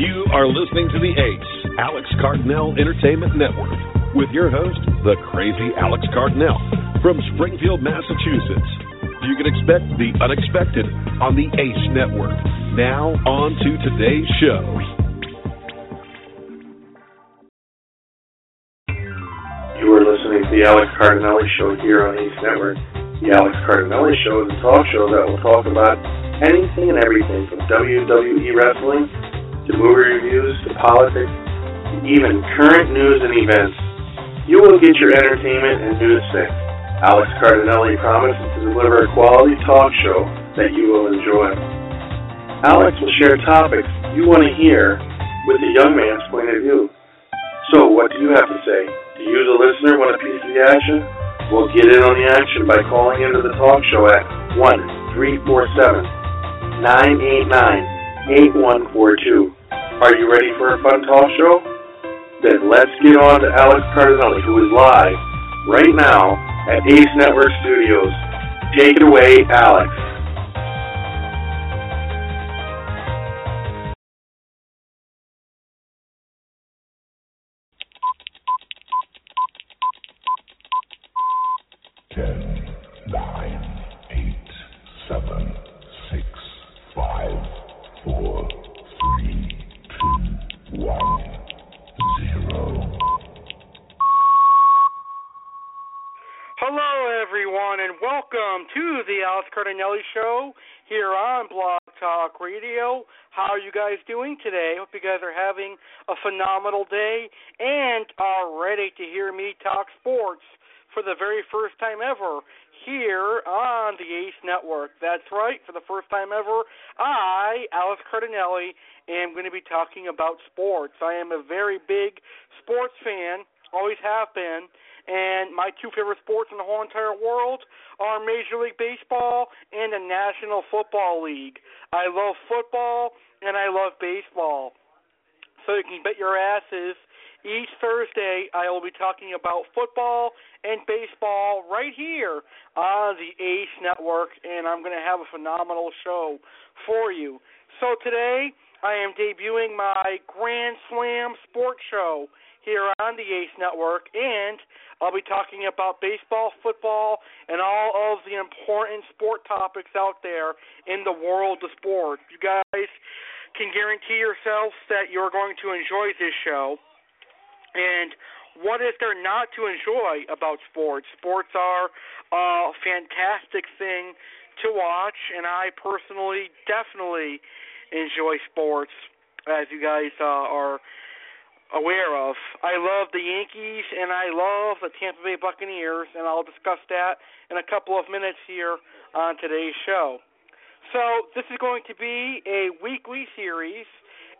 You are listening to the ACE, Alex Cardinal Entertainment Network, with your host, the crazy Alex Cardinal, from Springfield, Massachusetts. You can expect the unexpected on the ACE Network. Now, on to today's show. You are listening to the Alex Cardinelli Show here on ACE Network. The Alex Cardinelli Show is a talk show that will talk about anything and everything from WWE wrestling to movie reviews to politics even current news and events. You will get your entertainment and news fix. Alex Cardinelli promises to deliver a quality talk show that you will enjoy. Alex will share topics you want to hear with the young man's point of view. So, what do you have to say? Do you, the listener, want a piece of the action? Well, get in on the action by calling into the talk show at 1 347 989 8142. Are you ready for a fun talk show? Then let's get on to Alex Cardinelli, who is live right now at Ace Network Studios. Take it away, Alex. Cardinelli Show here on Blog Talk Radio. How are you guys doing today? Hope you guys are having a phenomenal day and are ready to hear me talk sports for the very first time ever here on the Ace Network. That's right, for the first time ever, I, Alex Cardinelli, am going to be talking about sports. I am a very big sports fan, always have been, and my two favorite sports in the whole entire world are Major League Baseball and the National Football League. I love football and I love baseball. So you can bet your asses each Thursday I will be talking about football and baseball right here on the Ace Network, and I'm going to have a phenomenal show for you. So today I am debuting my Grand Slam Sports Show here on the Ace Network, and I'll be talking about baseball, football, and all of the important sport topics out there in the world of sport. You guys can guarantee yourselves that you're going to enjoy this show. And what is there not to enjoy about sports? Sports are a fantastic thing to watch, and I personally definitely enjoy sports, as you guys uh, are aware of. I love the Yankees and I love the Tampa Bay Buccaneers, and I'll discuss that in a couple of minutes here on today's show. So, this is going to be a weekly series.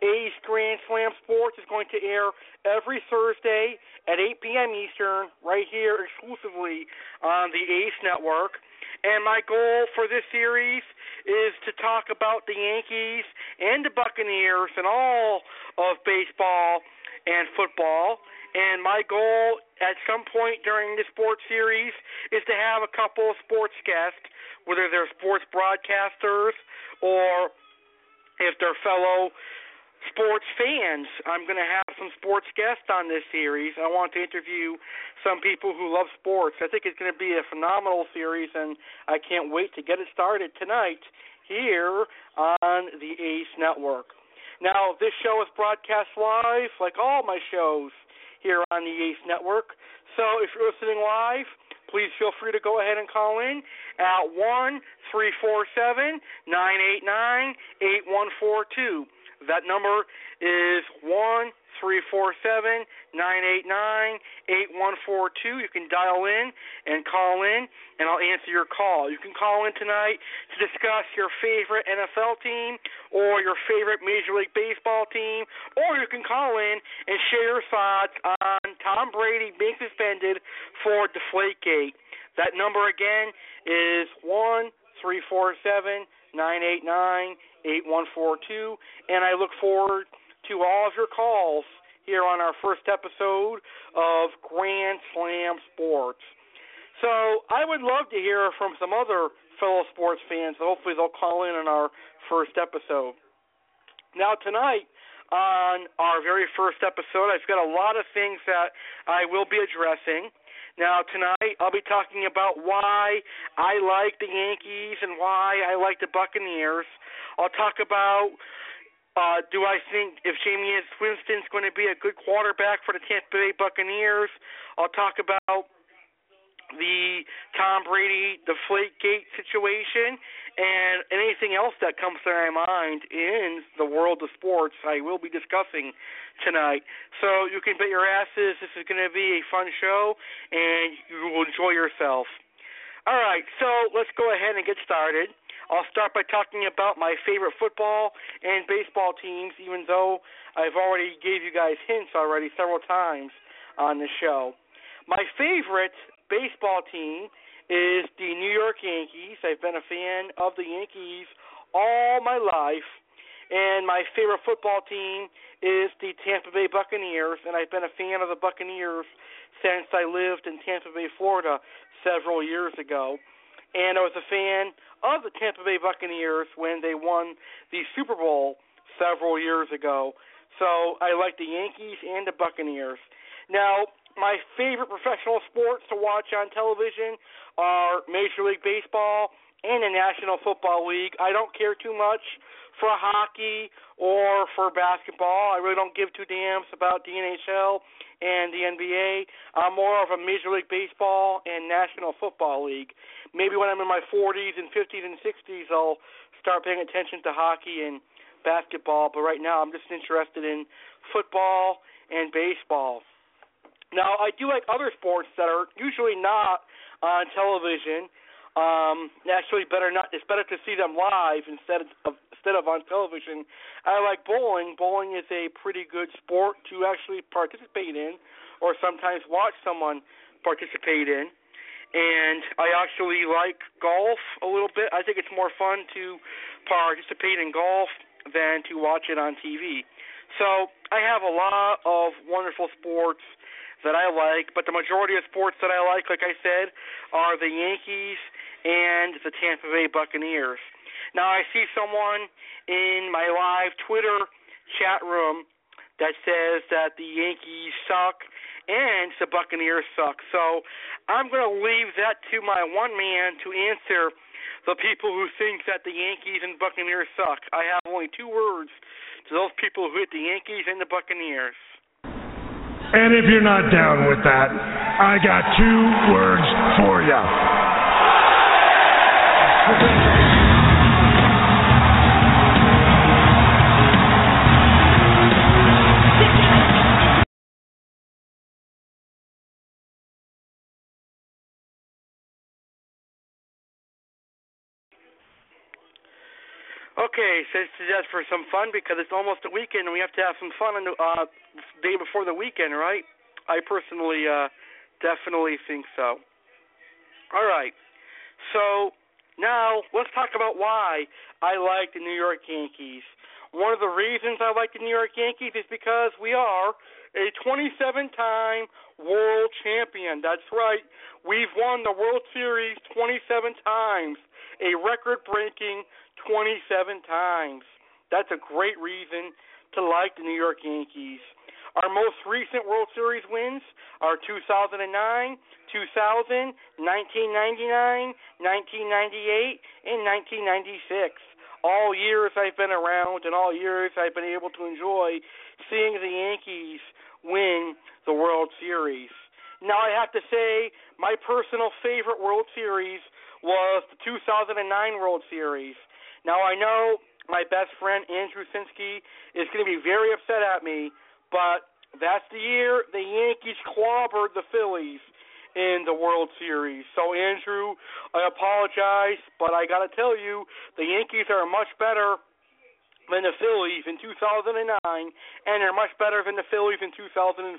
Ace Grand Slam Sports is going to air every Thursday at 8 p.m. Eastern, right here exclusively on the Ace Network. And my goal for this series is to talk about the Yankees and the Buccaneers and all of baseball and football. And my goal at some point during this sports series is to have a couple of sports guests, whether they're sports broadcasters or if they're fellow sports fans. I'm going to have some sports guests on this series. I want to interview some people who love sports. I think it's going to be a phenomenal series, and I can't wait to get it started tonight here on the Ace Network. Now, this show is broadcast live, like all my shows here on the ACE Network. So if you're listening live, please feel free to go ahead and call in at 1 347 989 8142. That number is one three four seven nine eight nine eight one four two. You can dial in and call in, and I'll answer your call. You can call in tonight to discuss your favorite NFL team or your favorite Major League Baseball team, or you can call in and share your thoughts on Tom Brady being suspended for Deflategate. That number again is one three four seven nine eight nine 8142. And I look forward to all of your calls here on our first episode of Grand Slam Sports. So I would love to hear from some other fellow sports fans. Hopefully they'll call in on our first episode. Now tonight on our very first episode. I've got a lot of things that I will be addressing. Now, tonight I'll be talking about why I like the Yankees and why I like the Buccaneers. I'll talk about uh, do I think if Jameis Winston's going to be a good quarterback for the Tampa Bay Buccaneers? I'll talk about the Tom Brady Deflategate situation and anything else that comes to my mind in the world of sports I will be discussing tonight. So you can bet your asses this is going to be a fun show and you will enjoy yourself. All right, so let's go ahead and get started. I'll start by talking about my favorite football and baseball teams, even though I've already gave you guys hints already several times on the show. My favorite baseball team is the New York Yankees. I've been a fan of the Yankees all my life. And my favorite football team is the Tampa Bay Buccaneers, and I've been a fan of the Buccaneers since I lived in Tampa Bay, Florida, several years ago. And I was a fan of the Tampa Bay Buccaneers when they won the Super Bowl several years ago. So I like the Yankees and the Buccaneers. Now, my favorite professional sports to watch on television are Major League Baseball and the National Football League. I don't care too much for hockey or for basketball. I really don't give two damns about the NHL and the NBA. I'm more of a Major League Baseball and National Football League. Maybe when I'm in my 40s and 50s and 60s, I'll start paying attention to hockey and basketball. But right now, I'm just interested in football and baseball. Now, I do like other sports that are usually not on television. Um, actually, better not. It's better to see them live instead of instead of on television. I like bowling. Bowling is a pretty good sport to actually participate in, or sometimes watch someone participate in. And I actually like golf a little bit. I think it's more fun to participate in golf than to watch it on TV. So I have a lot of wonderful sports that I like, but the majority of sports that I like, like I said, are the Yankees and the Tampa Bay Buccaneers. Now I see someone in my live Twitter chat room that says that the Yankees suck and the Buccaneers suck. So I'm going to leave that to my one man to answer the people who think that the Yankees and Buccaneers suck. I have only two words to those people who hate the Yankees and the Buccaneers. And if you're not down with that, I got two words for you. Okay, so this is just for some fun because it's almost a weekend and we have to have some fun on the uh, day before the weekend, right? I personally uh, definitely think so. All right, so now let's talk about why I like the New York Yankees. One of the reasons I like the New York Yankees is because we are a 27 time world champion. That's right. We've won the World Series 27 times, a record breaking 27 times. That's a great reason to like the New York Yankees. Our most recent World Series wins are 2009, 2000, 1999, 1998, and 1996. All years I've been around and all years I've been able to enjoy seeing the Yankees win the World Series. Now I have to say my personal favorite World Series was the 2009 World Series. Now I know my best friend Andrew Sinsky is going to be very upset at me, but that's the year the Yankees clobbered the Phillies in the World Series. So Andrew, I apologize, but I got to tell you, the Yankees are much better than the Phillies in 2009, and they're much better than the Phillies in 2015.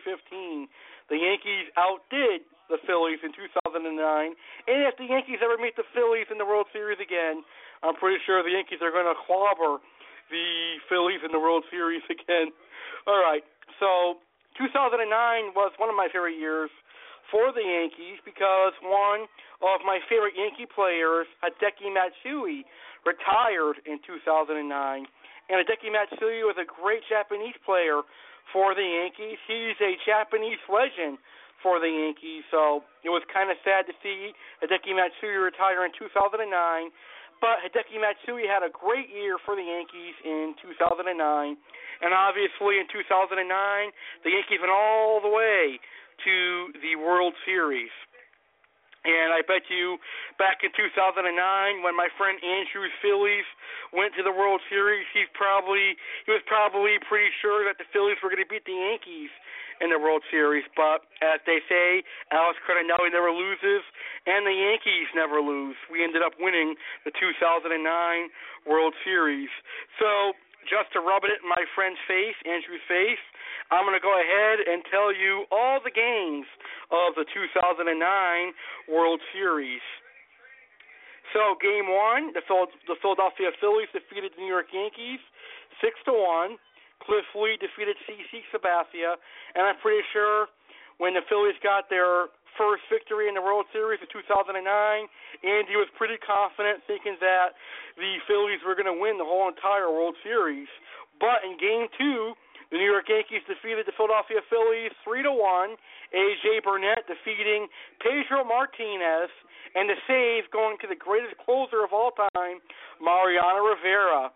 The Yankees outdid the Phillies in 2009, and if the Yankees ever meet the Phillies in the World Series again, I'm pretty sure the Yankees are going to clobber the Phillies in the World Series again. All right, so 2009 was one of my favorite years for the Yankees because one of my favorite Yankee players, Hideki Matsui, retired in 2009. And Hideki Matsui was a great Japanese player for the Yankees. He's a Japanese legend for the Yankees, so it was kind of sad to see Hideki Matsui retire in 2009. But Hideki Matsui had a great year for the Yankees in 2009, and obviously in 2009, the Yankees went all the way to the World Series. And I bet you back in 2009, when my friend Andrew's Phillies went to the World Series, he's probably he was probably pretty sure that the Phillies were going to beat the Yankees in the World Series. But as they say, Alex Cardinelli never loses, and the Yankees never lose. We ended up winning the 2009 World Series. So just to rub it in my friend's face, Andrew's face, I'm going to go ahead and tell you all the games of the 2009 World Series. So, game one, the Philadelphia Phillies defeated the New York Yankees six to one. Cliff Lee defeated CC Sabathia, and I'm pretty sure when the Phillies got their first victory in the World Series in 2009, Andy was pretty confident, thinking that the Phillies were going to win the whole entire World Series. But in Game Two, the New York Yankees defeated the Philadelphia Phillies three to one. AJ Burnett defeating Pedro Martinez, and the save going to the greatest closer of all time, Mariano Rivera.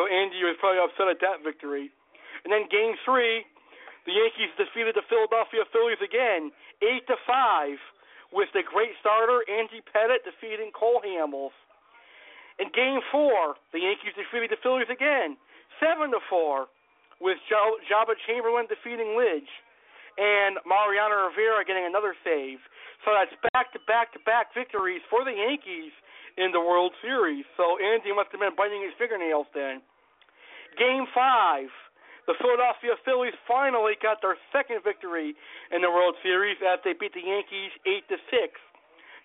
So Andy was probably upset at that victory. And then Game Three, the Yankees defeated the Philadelphia Phillies again, eight to five, with the great starter Andy Pettitte defeating Cole Hamels. In Game Four, the Yankees defeated the Phillies again, seven to four with Joba Chamberlain defeating Lidge and Mariano Rivera getting another save. So that's back to back to back victories for the Yankees in the World Series. So Andy must have been biting his fingernails then. Game five. The Philadelphia Phillies finally got their second victory in the World Series as they beat the Yankees eight to six.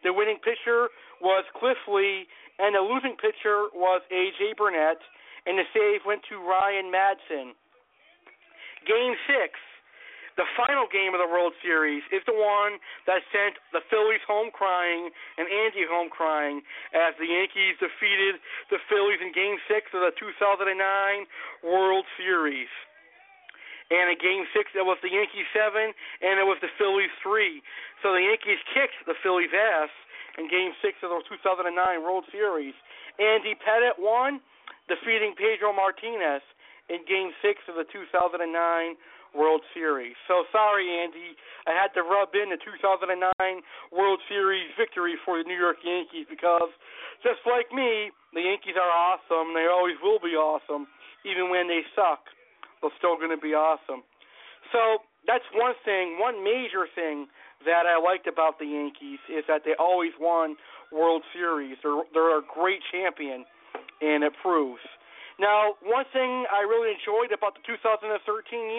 The winning pitcher was Cliff Lee, and the losing pitcher was AJ Burnett, and the save went to Ryan Madson. Game six, the final game of the World Series, is the one that sent the Phillies home crying and Andy home crying as the Yankees defeated the Phillies in Game six of the 2009 World Series. And in Game Six, it was the Yankees seven, and it was the Phillies three. So the Yankees kicked the Phillies' ass in Game Six of the 2009 World Series. Andy Pettitte won, defeating Pedro Martinez in Game Six of the 2009 World Series. So sorry, Andy, I had to rub in the 2009 World Series victory for the New York Yankees because, just like me, the Yankees are awesome. They always will be awesome, even when they suck. They're still going to be awesome. So that's one thing, one major thing that I liked about the Yankees is that they always won World Series. They're they're a great champion, and it proves. Now, one thing I really enjoyed about the 2013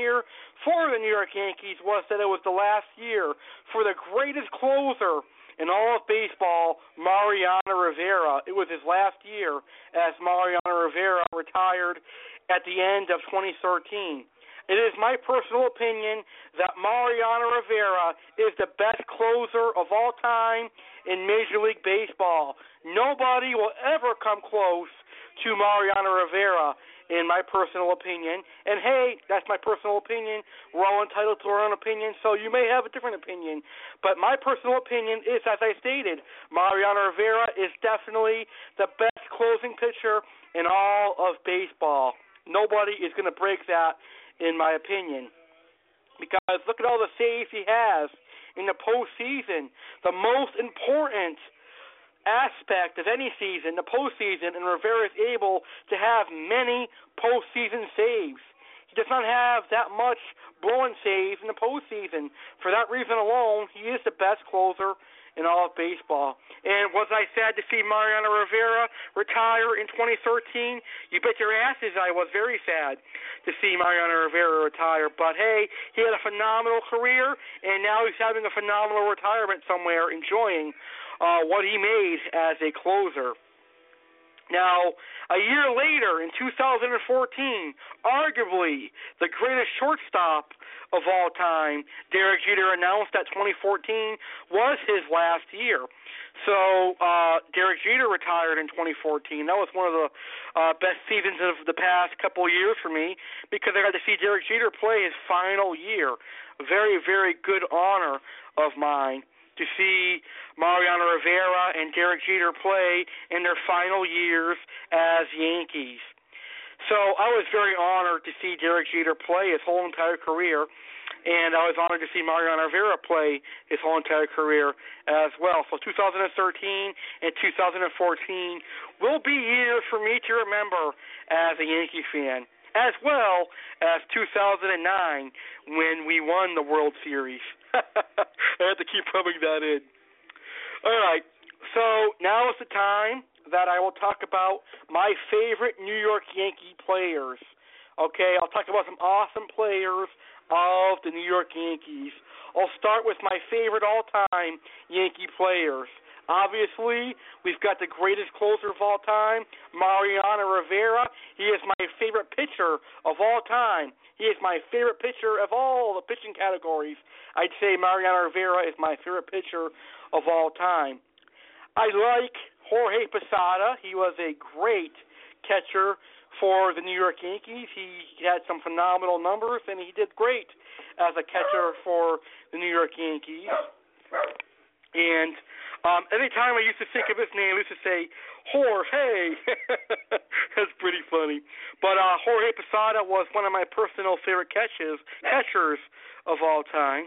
year for the New York Yankees was that it was the last year for the greatest closer in all of baseball, Mariano Rivera. It was his last year as Mariano Rivera retired at the end of 2013. It is my personal opinion that Mariano Rivera is the best closer of all time in Major League Baseball. Nobody will ever come close to Mariano Rivera, in my personal opinion. And hey, that's my personal opinion. We're all entitled to our own opinion, so you may have a different opinion. But my personal opinion is, as I stated, Mariano Rivera is definitely the best closing pitcher in all of baseball. Nobody is going to break that, in my opinion. Because look at all the saves he has in the postseason. The most important aspect of any season, the postseason, and Rivera is able to have many postseason saves. He does not have that much blowing saves in the postseason. For that reason alone, he is the best closer in all of baseball. And was I sad to see Mariano Rivera retire in 2013? You bet your asses I was very sad to see Mariano Rivera retire. But hey, he had a phenomenal career, and now he's having a phenomenal retirement somewhere, enjoying uh, what he made as a closer. Now, a year later, in 2014, arguably the greatest shortstop of all time, Derek Jeter announced that 2014 was his last year. So uh, Derek Jeter retired in 2014. That was one of the uh, best seasons of the past couple of years for me because I got to see Derek Jeter play his final year. Very, very good honor of mine to see Mariano Rivera and Derek Jeter play in their final years as Yankees. So I was very honored to see Derek Jeter play his whole entire career and I was honored to see Mariano Rivera play his whole entire career as well. So 2013 and 2014 will be years for me to remember as a Yankee fan, as well as 2009 when we won the World Series. I had to keep rubbing that in. All right, so now is the time that I will talk about my favorite New York Yankee players. Okay, I'll talk about some awesome players of the New York Yankees. I'll start with my favorite all time Yankee players. Obviously, we've got the greatest closer of all time, Mariano Rivera. He is my favorite pitcher of all time. He is my favorite pitcher of all the pitching categories. I'd say Mariano Rivera is my favorite pitcher of all time. I like Jorge Posada. He was a great catcher for the New York Yankees. He had some phenomenal numbers, and he did great as a catcher for the New York Yankees. And um, anytime I used to think of his name, I used to say Jorge. That's pretty funny. But uh, Jorge Posada was one of my personal favorite catches catchers of all time.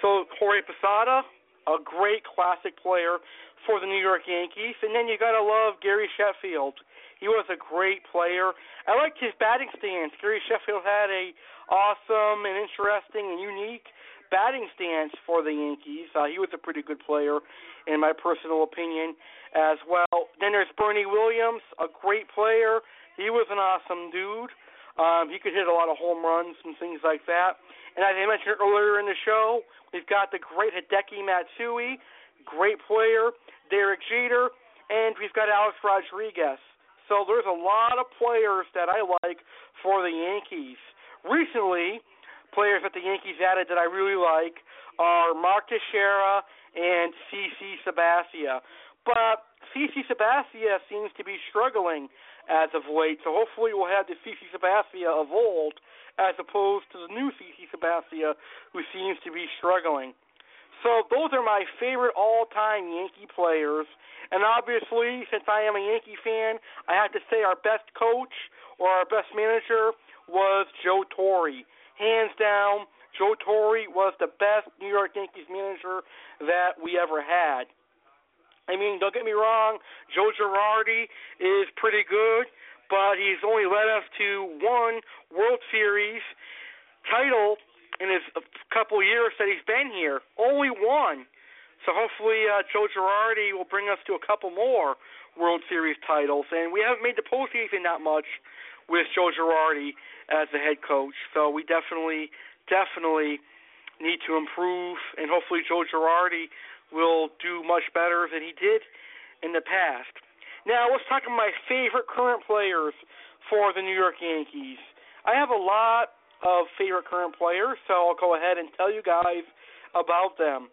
So Jorge Posada, a great classic player for the New York Yankees. And then you got to love Gary Sheffield. He was a great player. I liked his batting stance. Gary Sheffield had a awesome and interesting and unique batting stance for the Yankees. Uh, he was a pretty good player, in my personal opinion, as well. Then there's Bernie Williams, a great player. He was an awesome dude. Um, he could hit a lot of home runs and things like that. And as I mentioned earlier in the show, we've got the great Hideki Matsui, great player. Derek Jeter, and we've got Alex Rodriguez. So there's a lot of players that I like for the Yankees. Recently, players that the Yankees added that I really like are Mark Teixeira and CC Sabathia. But CC Sabathia seems to be struggling as of late, so hopefully we'll have the CC Sabathia of old as opposed to the new CC Sabathia who seems to be struggling. So those are my favorite all-time Yankee players. And obviously, since I am a Yankee fan, I have to say our best coach or our best manager was Joe Torre. Hands down, Joe Torre was the best New York Yankees manager that we ever had. I mean, don't get me wrong, Joe Girardi is pretty good, but he's only led us to one World Series title in his couple years that he's been here. Only one. So hopefully uh, Joe Girardi will bring us to a couple more World Series titles. And we haven't made the postseason that much with Joe Girardi as the head coach. So we definitely, definitely need to improve. And hopefully Joe Girardi will do much better than he did in the past. Now let's talk about my favorite current players for the New York Yankees. I have a lot of favorite current players, so I'll go ahead and tell you guys about them.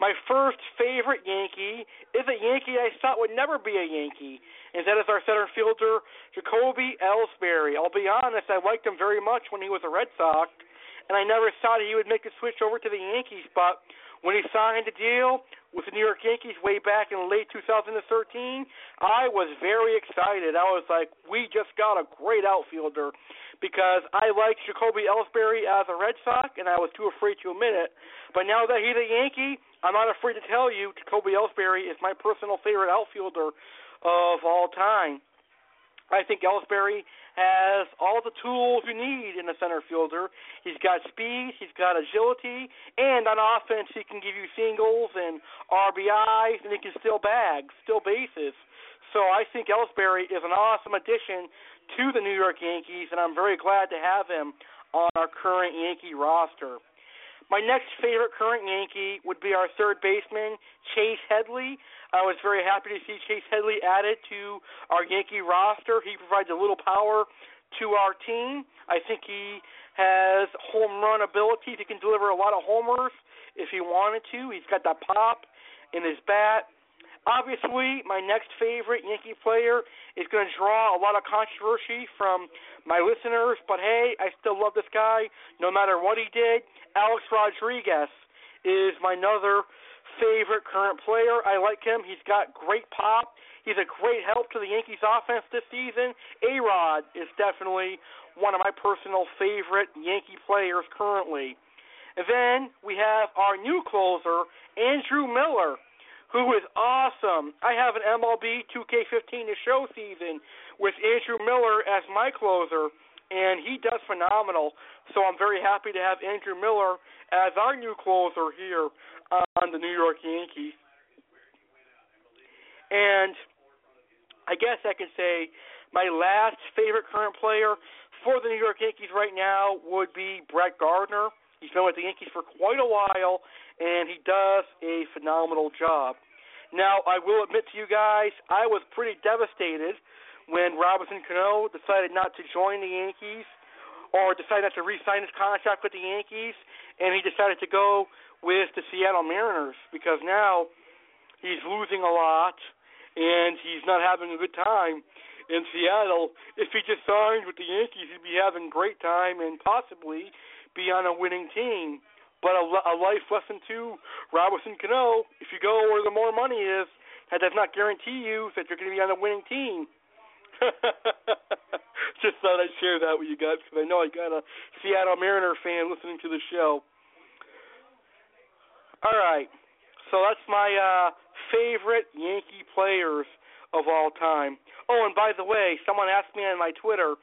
My first favorite Yankee is a Yankee I thought would never be a Yankee, and that is our center fielder, Jacoby Ellsbury. I'll be honest, I liked him very much when he was a Red Sox, and I never thought he would make the switch over to the Yankees, but when he signed a deal with the New York Yankees way back in late 2013, I was very excited. I was like, we just got a great outfielder because I liked Jacoby Ellsbury as a Red Sox, and I was too afraid to admit it. But now that he's a Yankee, I'm not afraid to tell you Jacoby Ellsbury is my personal favorite outfielder of all time. I think Ellsbury has all the tools you need in a center fielder. He's got speed, he's got agility, and on offense he can give you singles and RBIs, and he can steal bags, steal bases. So I think Ellsbury is an awesome addition to the New York Yankees, and I'm very glad to have him on our current Yankee roster. My next favorite current Yankee would be our third baseman, Chase Headley. I was very happy to see Chase Headley added to our Yankee roster. He provides a little power to our team. I think he has home run ability. He can deliver a lot of homers if he wanted to. He's got that pop in his bat. Obviously, my next favorite Yankee player is going to draw a lot of controversy from my listeners, but hey, I still love this guy no matter what he did. Alex Rodriguez is my another favorite current player. I like him. He's got great pop. He's a great help to the Yankees offense this season. A Rod is definitely one of my personal favorite Yankee players currently. And then we have our new closer, Andrew Miller who is awesome. I have an MLB 2K15 to show season with Andrew Miller as my closer, and he does phenomenal. So I'm very happy to have Andrew Miller as our new closer here on the New York Yankees. And I guess I can say my last favorite current player for the New York Yankees right now would be Brett Gardner. He's been with the Yankees for quite a while, and he does a phenomenal job. Now, I will admit to you guys, I was pretty devastated when Robinson Cano decided not to join the Yankees or decided not to re-sign his contract with the Yankees, and he decided to go with the Seattle Mariners because now he's losing a lot and he's not having a good time in Seattle. If he just signed with the Yankees, he'd be having a great time and possibly be on a winning team. But a, a life lesson to Robinson Cano: if you go where the more money is, that does not guarantee you that you're going to be on a winning team. Just thought I'd share that with you guys because I know I got a Seattle Mariner fan listening to the show. All right, so that's my uh, favorite Yankee players of all time. Oh, and by the way, someone asked me on my Twitter,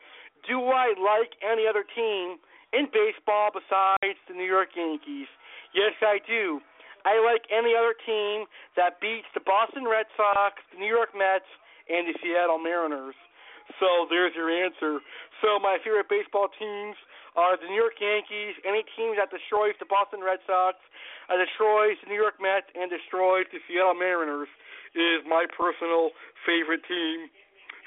do I like any other team in baseball besides the New York Yankees. Yes, I do. I like any other team that beats the Boston Red Sox, the New York Mets, and the Seattle Mariners. So there's your answer. So my favorite baseball teams are the New York Yankees, any team that destroys the Boston Red Sox, uh, destroys the New York Mets, and destroys the Seattle Mariners is my personal favorite team.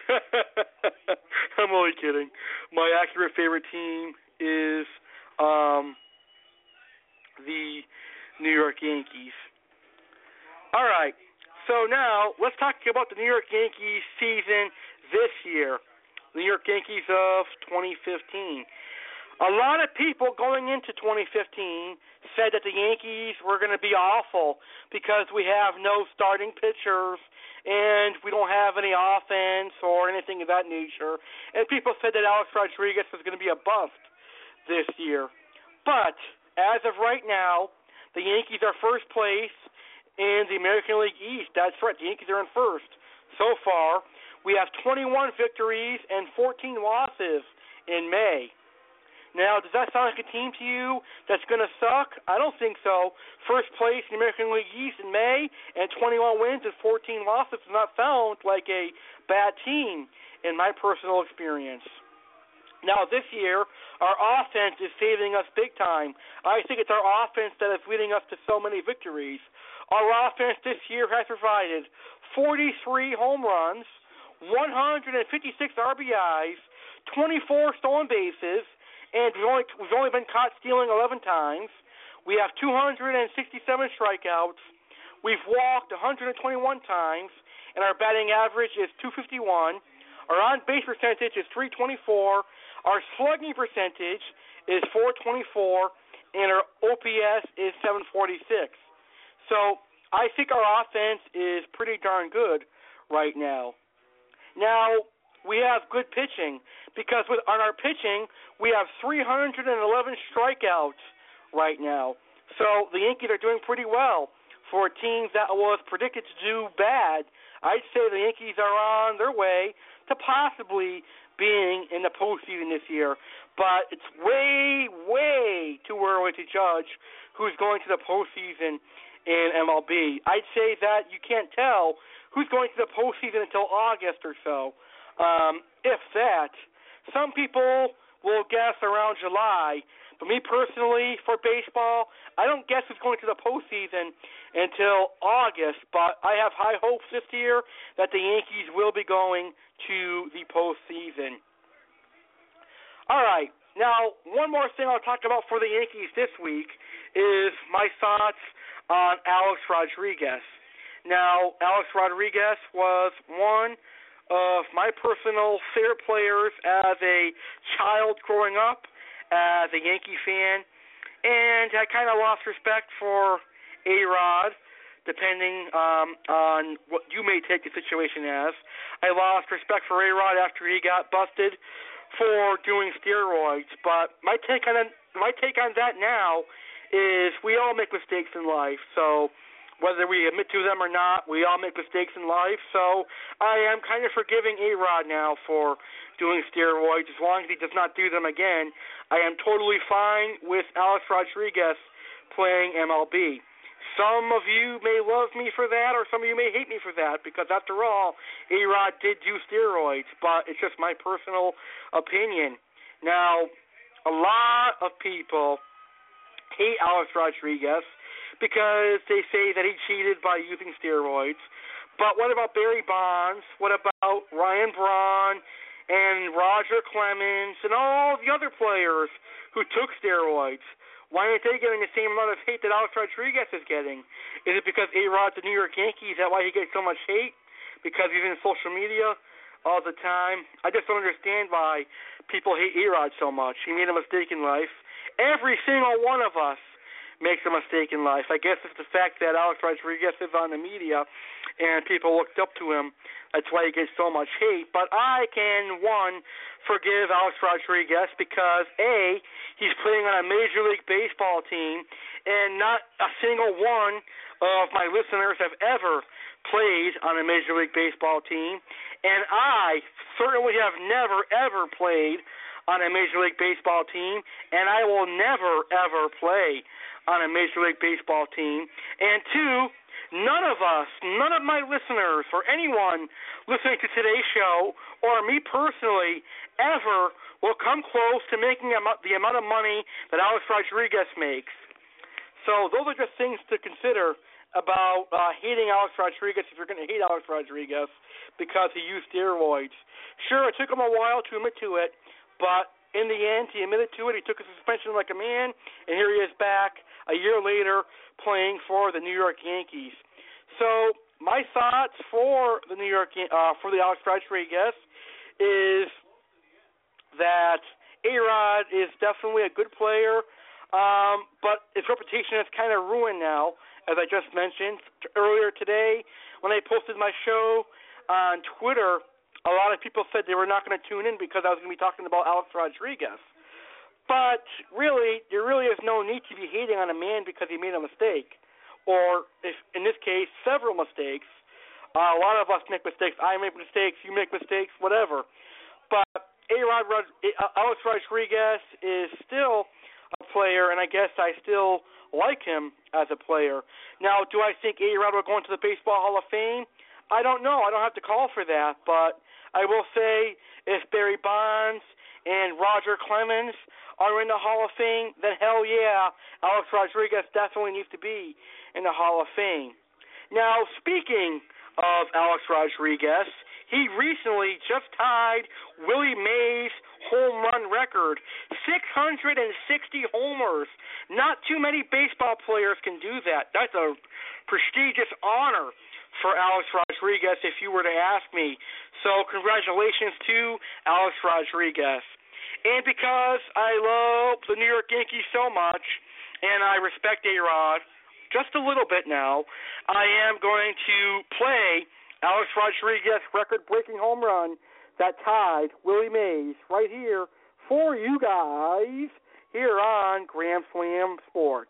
I'm only kidding. My accurate favorite team is um, the New York Yankees. All right. So now let's talk about the New York Yankees season this year. New York Yankees of 2015. A lot of people going into 2015 said that the Yankees were going to be awful because we have no starting pitchers and we don't have any offense or anything of that nature. And people said that Alex Rodriguez was going to be a bust this year. But as of right now, the Yankees are first place in the American League East. That's right, the Yankees are in first so far. We have 21 victories and 14 losses in May. Now, does that sound like a team to you that's going to suck? I don't think so. First place in the American League East in May and 21 wins and 14 losses does not sound like a bad team in my personal experience. Now, this year, our offense is saving us big time. I think it's our offense that is leading us to so many victories. Our offense this year has provided 43 home runs, 156 RBIs, 24 stolen bases, and we've only, we've only been caught stealing 11 times. We have 267 strikeouts. We've walked 121 times, and our batting average is 251. Our on base percentage is 324, our slugging percentage is 424, and our OPS is 746. So I think our offense is pretty darn good right now. Now we have good pitching because with on our pitching we have 311 strikeouts right now. So the Yankees are doing pretty well for teams that was predicted to do bad. I'd say the Yankees are on their way to possibly being in the postseason this year, but it's way, way too early to judge who's going to the postseason in MLB. I'd say that you can't tell who's going to the postseason until August or so, um, if that. Some people will guess around July But me personally, for baseball, I don't guess it's going to the postseason until August. But I have high hopes this year that the Yankees will be going to the postseason. All right. Now, one more thing I'll talk about for the Yankees this week is my thoughts on Alex Rodriguez. Now, Alex Rodriguez was one of my personal favorite players as a child growing up, as a Yankee fan, and I kind of lost respect for A Rod, depending um, on what you may take the situation as. I lost respect for A Rod after he got busted for doing steroids, but my take on my take on that now is we all make mistakes in life, so whether we admit to them or not, we all make mistakes in life. So I am kind of forgiving A Rod now for doing steroids as long as he does not do them again. I am totally fine with Alex Rodriguez playing MLB. Some of you may love me for that, or some of you may hate me for that, because after all, A Rod did do steroids, but it's just my personal opinion. Now, a lot of people hate Alex Rodriguez because they say that he cheated by using steroids. But what about Barry Bonds? What about Ryan Braun and Roger Clemens and all the other players who took steroids? Why aren't they getting the same amount of hate that Alex Rodriguez is getting? Is it because A Rod's a New York Yankee? Is that why he gets so much hate? Because he's in social media all the time? I just don't understand why people hate A Rod so much. He made a mistake in life. Every single one of us makes a mistake in life. I guess it's the fact that Alex Rodriguez is on the media and people looked up to him. That's why he gets so much hate. But I can, one, forgive Alex Rodriguez because, A, he's playing on a Major League Baseball team, and not a single one of my listeners have ever played on a Major League Baseball team. And I certainly have never, ever played on a Major League Baseball team, and I will never, ever play on a Major League Baseball team. And two, none of us, none of my listeners, or anyone listening to today's show, or me personally, ever will come close to making the amount of money that Alex Rodriguez makes. So those are just things to consider about uh, hating Alex Rodriguez if you're going to hate Alex Rodriguez because he used steroids. Sure, it took him a while to admit to it, but in the end, he admitted to it. He took a suspension like a man, and here he is back a year later playing for the New York Yankees. So my thoughts for the New York uh, for the Alex Rodriguez is that A Rod is definitely a good player, um, but his reputation is kind of ruined now, as I just mentioned earlier today when I posted my show on Twitter a lot of people said they were not going to tune in because I was going to be talking about Alex Rodriguez. But really, there really is no need to be hating on a man because he made a mistake, or if in this case, several mistakes. Uh, a lot of us make mistakes. I make mistakes. You make mistakes. Whatever. But A. Rod, uh, Alex Rodriguez is still a player, and I guess I still like him as a player. Now, do I think A. Rod will go into the Baseball Hall of Fame? I don't know. I don't have to call for that, but I will say if Barry Bonds and Roger Clemens are in the Hall of Fame, then hell yeah, Alex Rodriguez definitely needs to be in the Hall of Fame. Now, speaking of Alex Rodriguez, he recently just tied Willie Mays' home run record 660 homers. Not too many baseball players can do that. That's a prestigious honor for Alex Rodriguez if you were to ask me. So congratulations to Alex Rodriguez. And because I love the New York Yankees so much and I respect A Rod just a little bit now, I am going to play Alex Rodriguez record breaking home run that tied Willie Mays right here for you guys here on Grand Slam Sports.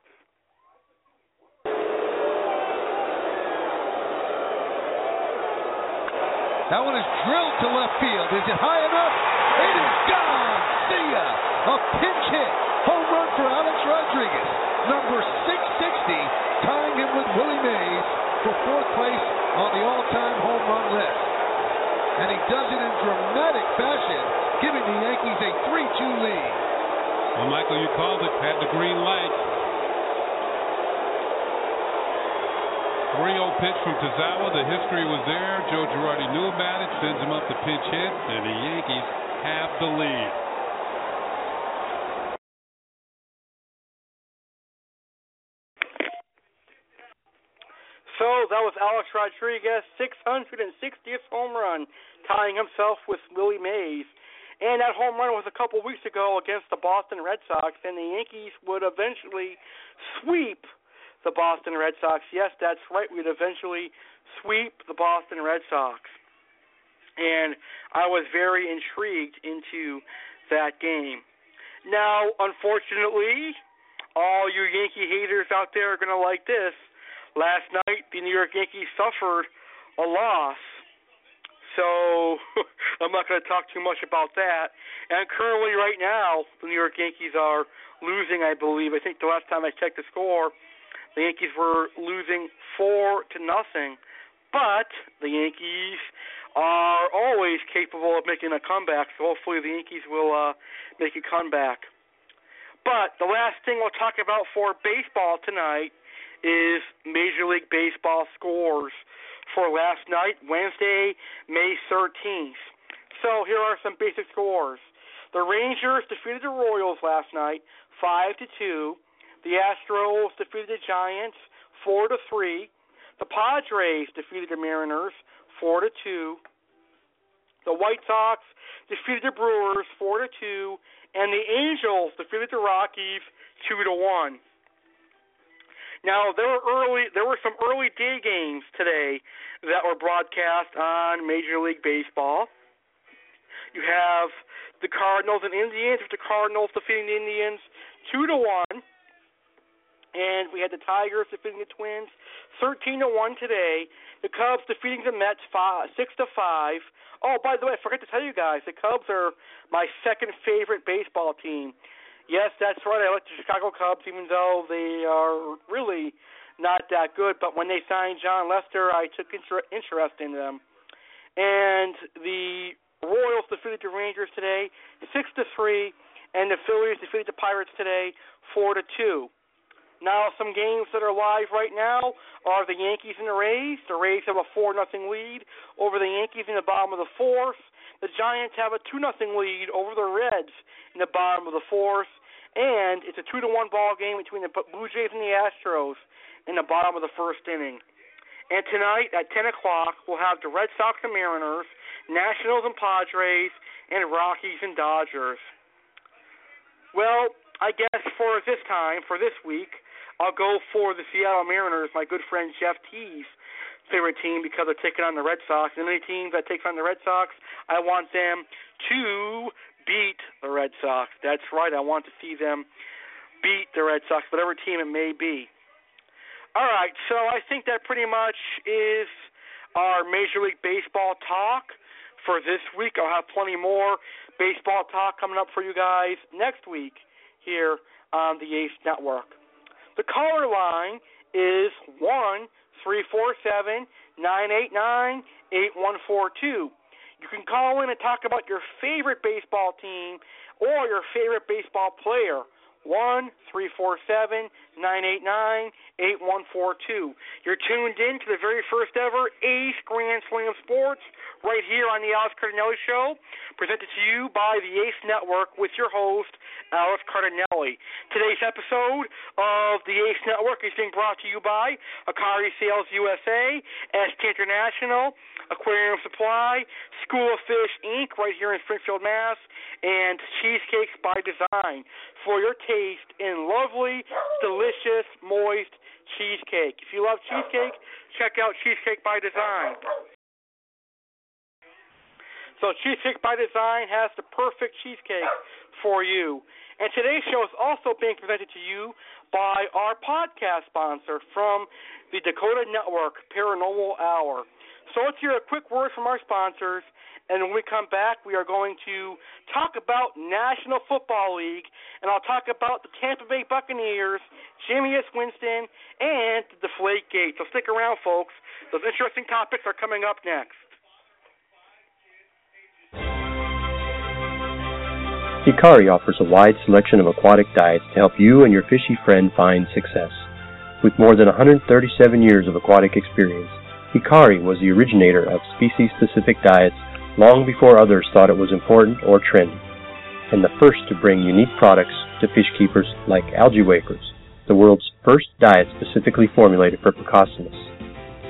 That one is drilled to left field. Is it high enough? It is gone. See ya. A pinch hit. Home run for Alex Rodriguez. Number 660, tying him with Willie Mays for fourth place on the all-time home run list. And he does it in dramatic fashion, giving the Yankees a 3-2 lead. Well, Michael, you called it. Had the green light. 3-0 pitch from Tazawa. The history was there. Joe Girardi knew about it. Sends him up to pinch hit, and the Yankees have the lead. So that was Alex Rodriguez, 660th home run, tying himself with Willie Mays. And that home run was a couple weeks ago against the Boston Red Sox, and the Yankees would eventually sweep the Boston Red Sox. Yes, that's right. We'd eventually sweep the Boston Red Sox. And I was very intrigued into that game. Now, unfortunately, all you Yankee haters out there are going to like this. Last night, the New York Yankees suffered a loss. So I'm not going to talk too much about that. And currently, right now, the New York Yankees are losing. I believe. I think the last time I checked the score, the Yankees were losing four to nothing. But the Yankees are always capable of making a comeback. So hopefully, the Yankees will uh, make a comeback. But the last thing we'll talk about for baseball tonight is Major League Baseball scores for last night, Wednesday, May 13th. So here are some basic scores. The Rangers defeated the Royals last night, five to two. The Astros defeated the Giants, four to three. The Padres defeated the Mariners, four to two. The White Sox defeated the Brewers, four to two, and the Angels defeated the Rockies, two to one. Now there were early there were some early day games today that were broadcast on Major League Baseball. You have the Cardinals and Indians with the Cardinals defeating the Indians two to one. And we had the Tigers defeating the Twins thirteen to one today. The Cubs defeating the Mets six to five. Oh, by the way, I forgot to tell you guys, the Cubs are my second favorite baseball team. Yes, that's right. I like the Chicago Cubs, even though they are really not that good. But when they signed Jon Lester, I took inter- interest in them. And the Royals defeated the Rangers today, six to three, and the Phillies defeated the Pirates today, four to two. Now, some games that are live right now are the Yankees and the Rays. The Rays have a four nothing lead over the Yankees in the bottom of the fourth. The Giants have a two nothing lead over the Reds in the bottom of the fourth and it's a two to one ball game between the Blue Jays and the Astros in the bottom of the first inning. And tonight at 10 o'clock, we'll have the Red Sox and Mariners, Nationals and Padres, and Rockies and Dodgers. Well, I guess for this time, for this week, I'll go for the Seattle Mariners, my good friend Jeff T's favorite team because they're taking on the Red Sox. And any team that takes on the Red Sox, I want them to beat the Red Sox. That's right. I want to see them beat the Red Sox, whatever team it may be. All right, so I think that pretty much is our Major League Baseball talk for this week. I'll have plenty more baseball talk coming up for you guys next week here on the Ace Network. The caller line is one three four seven nine eight nine eight one four two. You can call in and talk about your favorite baseball team or your favorite baseball player. One three four seven nine eight nine eight one four two. You're tuned in to the very first ever Ace Grand Slam Sports right here on the Alex Cardinelli Show, presented to you by the Ace Network with your host Alex Cardinelli. Today's episode of the Ace Network is being brought to you by Hikari Sales USA, ST International, Aquarium Supply, School of Fish Inc. right here in Springfield, Mass, and Cheesecakes by Design for your taste in lovely, delicious, moist cheesecake. If you love cheesecake, check out Cheesecake by Design. So Cheesecake by Design has the perfect cheesecake for you. And today's show is also being presented to you by our podcast sponsor from the Dakota Network, Paranormal Hour. So let's hear a quick word from our sponsors and when we come back, we are going to talk about National Football League, and I'll talk about the Tampa Bay Buccaneers, Jameis Winston, and the Deflate Gate. So stick around, folks. Those interesting topics are coming up next. Hikari offers a wide selection of aquatic diets to help you and your fishy friend find success. With more than 137 years of aquatic experience, Hikari was the originator of species-specific diets long before others thought it was important or trendy, and the first to bring unique products to fish keepers like Algae Wafers, the world's first diet specifically formulated for Plecostomus.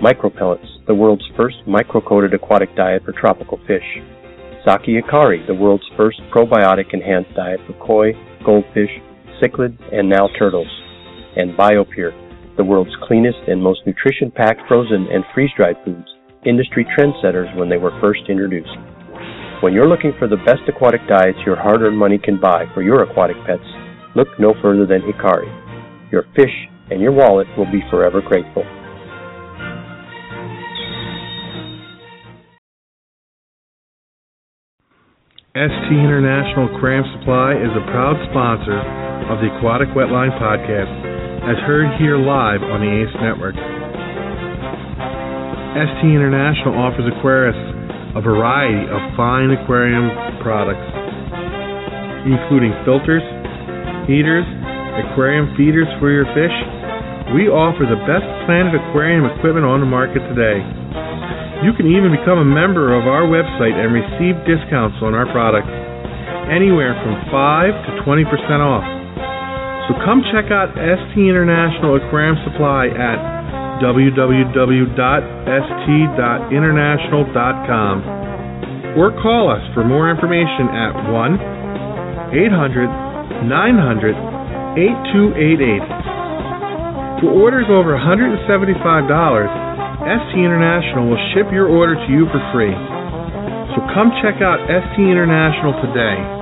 Micropellets, the world's first micro-coated aquatic diet for tropical fish. Saki Hikari, the world's first probiotic enhanced diet for koi, goldfish, cichlid, and now turtles. And BioPure, the world's cleanest and most nutrition packed frozen and freeze dried foods, industry trendsetters when they were first introduced. When you're looking for the best aquatic diets your hard earned money can buy for your aquatic pets, look no further than Hikari. Your fish and your wallet will be forever grateful. ST International Aquarium Supply is a proud sponsor of the Aquatic Wetline Podcast, as heard here live on the ACE Network. ST International offers aquarists a variety of fine aquarium products, including filters, heaters, aquarium feeders for your fish. We offer the best planted aquarium equipment on the market today. You can even become a member of our website and receive discounts on our products, anywhere from 5 to 20% off. So come check out ST International Aquarium Supply at www.st.international.com or call us for more information at 1 800 900 8288. For orders over $175, ST International will ship your order to you for free. So come check out ST International today.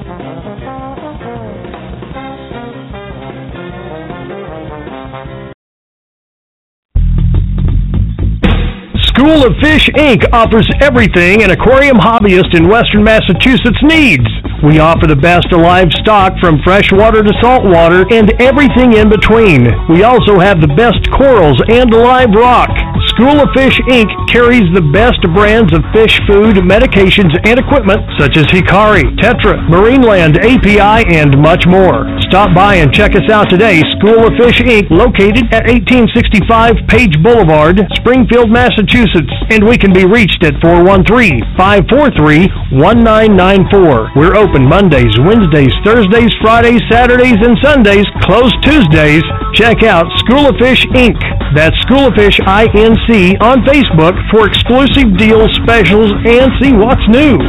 School of Fish Inc. offers everything an aquarium hobbyist in western Massachusetts needs. We offer the best of livestock from freshwater to saltwater and everything in between. We also have the best corals and live rock. School of Fish Inc. carries the best brands of fish food, medications, and equipment such as Hikari, Tetra, Marineland, API, and much more. Stop by and check us out today. School of Fish Inc. located at 1865 Page Boulevard, Springfield, Massachusetts, and we can be reached at 413-543-1994. We're open Mondays, Wednesdays, Thursdays, Fridays, Saturdays, and Sundays, closed Tuesdays. Check out School of Fish Inc. That's School of Fish INC on Facebook for exclusive deals, specials, and see what's new.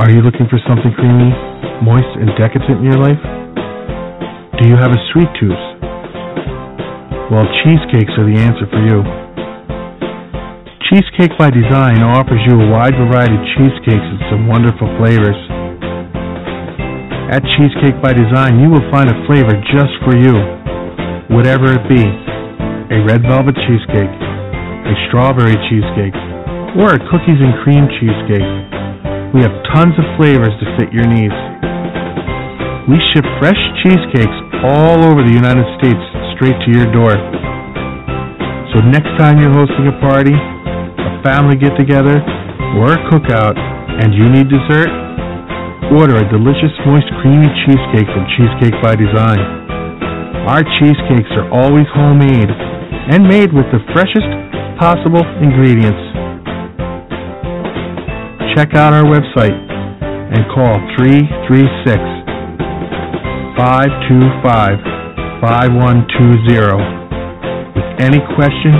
Are you looking for something creamy, moist, and decadent in your life? Do you have a sweet tooth? Well, cheesecakes are the answer for you. Cheesecake by Design offers you a wide variety of cheesecakes and some wonderful flavors. At Cheesecake by Design, you will find a flavor just for you, whatever it be a red velvet cheesecake, a strawberry cheesecake, or a cookies and cream cheesecake. We have tons of flavors to fit your needs. We ship fresh cheesecakes all over the United States straight to your door. So next time you're hosting a party, a family get together, or a cookout, and you need dessert, order a delicious moist creamy cheesecake from Cheesecake by Design. Our cheesecakes are always homemade and made with the freshest possible ingredients. Check out our website and call 336 525 5120 with any questions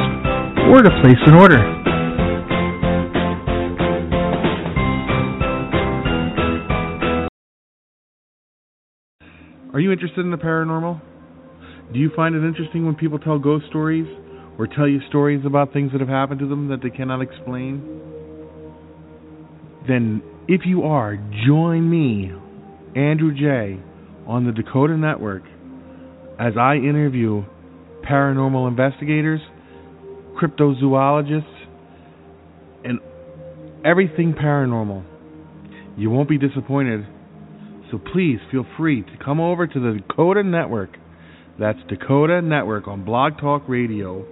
or to place an order. Are you interested in the paranormal? Do you find it interesting when people tell ghost stories or tell you stories about things that have happened to them that they cannot explain? Then, if you are, join me, Andrew J., on the Dakota Network as I interview paranormal investigators, cryptozoologists, and everything paranormal. You won't be disappointed. So please feel free to come over to the Dakota Network that's Dakota Network on Blog Talk Radio.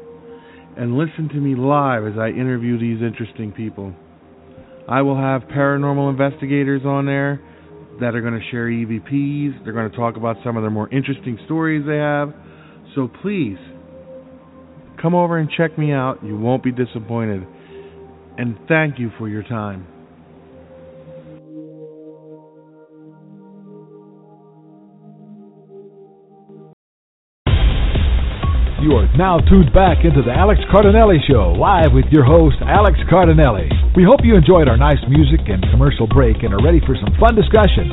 And listen to me live as I interview these interesting people. I will have paranormal investigators on there that are going to share EVPs. They're going to talk about some of their more interesting stories they have. So please come over and check me out. You won't be disappointed. And thank you for your time. You are now tuned back into the Alex Cardinelli Show, live with your host, Alex Cardinelli. We hope you enjoyed our nice music and commercial break and are ready for some fun discussion.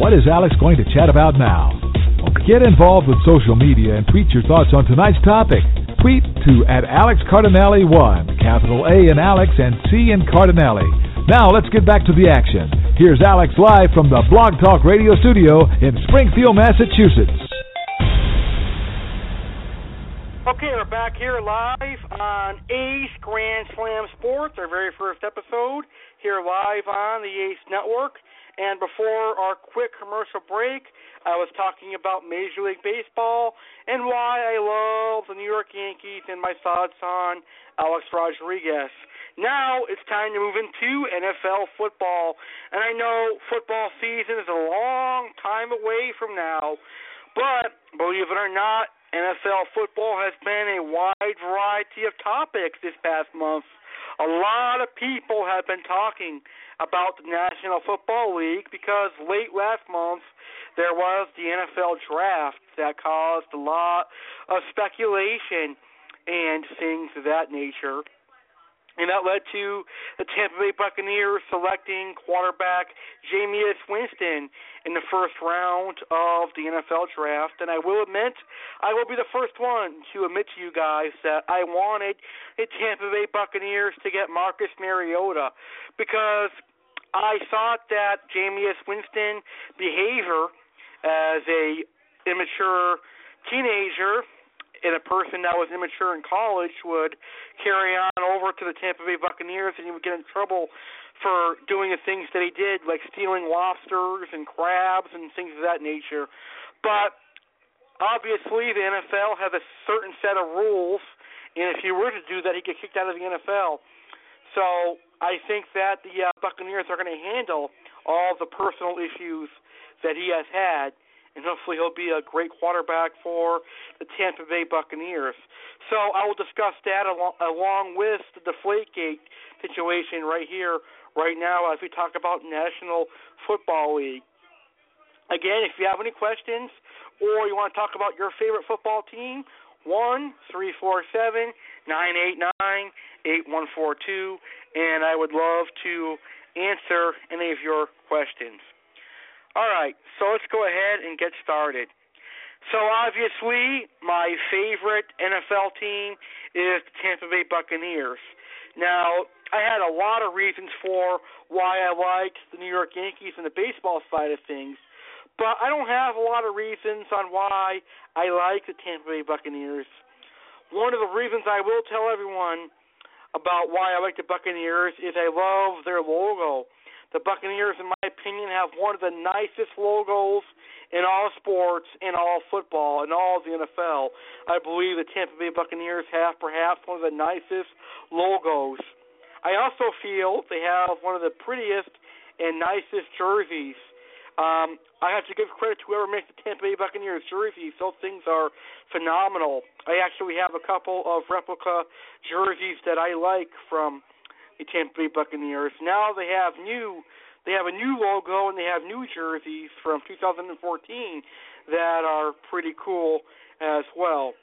What is Alex going to chat about now? Well, get involved with social media and tweet your thoughts on tonight's topic. Tweet to at Alex Cardinelli1, capital A in Alex and C in Cardinelli. Now let's get back to the action. Here's Alex live from the Blog Talk Radio studio in Springfield, Massachusetts. Okay, we're back here live on Ace Grand Slam Sports, our very first episode, here live on the Ace Network. And before our quick commercial break, I was talking about Major League Baseball and why I love the New York Yankees and my thoughts on Alex Rodriguez. Now it's time to move into NFL football. And I know football season is a long time away from now, but believe it or not, NFL football has been a wide variety of topics this past month. A lot of people have been talking about the National Football League because late last month there was the NFL draft that caused a lot of speculation and things of that nature. And that led to the Tampa Bay Buccaneers selecting quarterback Jameis Winston in the first round of the NFL draft. And I will admit, I will be the first one to admit to you guys that I wanted the Tampa Bay Buccaneers to get Marcus Mariota because I thought that Jameis Winston behavior as a immature teenager and a person that was immature in college would carry on over to the Tampa Bay Buccaneers and he would get in trouble for doing the things that he did, like stealing lobsters and crabs and things of that nature. But obviously, the NFL has a certain set of rules, and if he were to do that, he'd get kicked out of the NFL. So I think that the uh, Buccaneers are going to handle all the personal issues that he has had and hopefully he'll be a great quarterback for the Tampa Bay Buccaneers. So I will discuss that along, with the Deflategate situation right here, right now, as we talk about National Football League. Again, if you have any questions or you want to talk about your favorite football team, one three four seven nine eight nine eight one four two, and I would love to answer any of your questions. All right, so let's go ahead and get started. So obviously, my favorite NFL team is the Tampa Bay Buccaneers. Now, I had a lot of reasons for why I liked the New York Yankees and the baseball side of things, but I don't have a lot of reasons on why I like the Tampa Bay Buccaneers. One of the reasons I will tell everyone about why I like the Buccaneers is I love their logo. The Buccaneers, in my opinion, have one of the nicest logos in all sports, in all football, in all the NFL. I believe the Tampa Bay Buccaneers have perhaps one of the nicest logos. I also feel they have one of the prettiest and nicest jerseys. Um, I have to give credit to whoever makes the Tampa Bay Buccaneers jerseys. Those things are phenomenal. I actually have a couple of replica jerseys that I like from the Tampa Bay Buccaneers. Now they have new they have a new logo and they have new jerseys from 2014 that are pretty cool as well.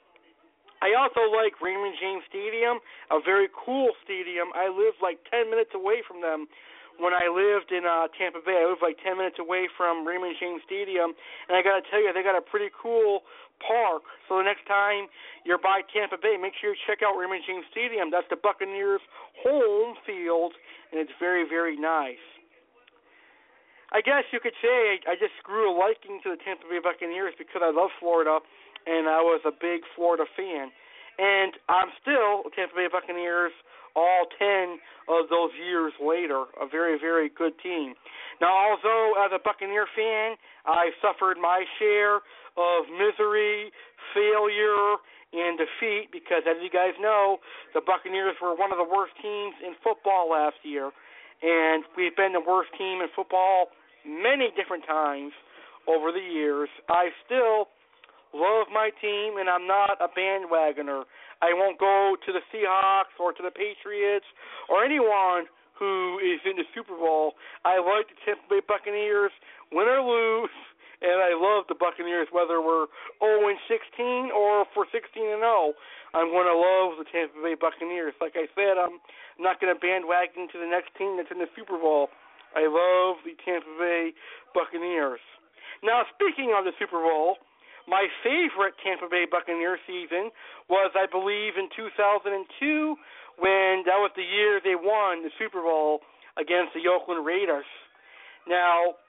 I also like Raymond James Stadium, a very cool stadium. I live like 10 minutes away from them when I lived in uh, Tampa Bay. I lived like 10 minutes away from Raymond James Stadium, and I got to tell you, they got a pretty cool park. So the next time you're by Tampa Bay, make sure you check out Raymond James Stadium. That's the Buccaneers' home field, and it's very, very nice. I guess you could say I just grew a liking to the Tampa Bay Buccaneers because I love Florida, and I was a big Florida fan. And I'm still a Tampa Bay Buccaneers all 10 of those years later. A very, very good team. Now, although as a Buccaneer fan, I suffered my share of misery, failure, and defeat because, as you guys know, the Buccaneers were one of the worst teams in football last year. and we've been the worst team in football many different times over the years. I still love my team, and I'm not a bandwagoner. I won't go to the Seahawks or to the Patriots or anyone who is in the Super Bowl. I like the Tampa Bay Buccaneers, win or lose, and I love the Buccaneers whether we're 0 and 16 or for 16 and 0. I'm going to love the Tampa Bay Buccaneers. Like I said, I'm not going to bandwagon to the next team that's in the Super Bowl. I love the Tampa Bay Buccaneers. Now, speaking of the Super Bowl, my favorite Tampa Bay Buccaneer season was, I believe, in 2002 when that was the year they won the Super Bowl against the Oakland Raiders. Now,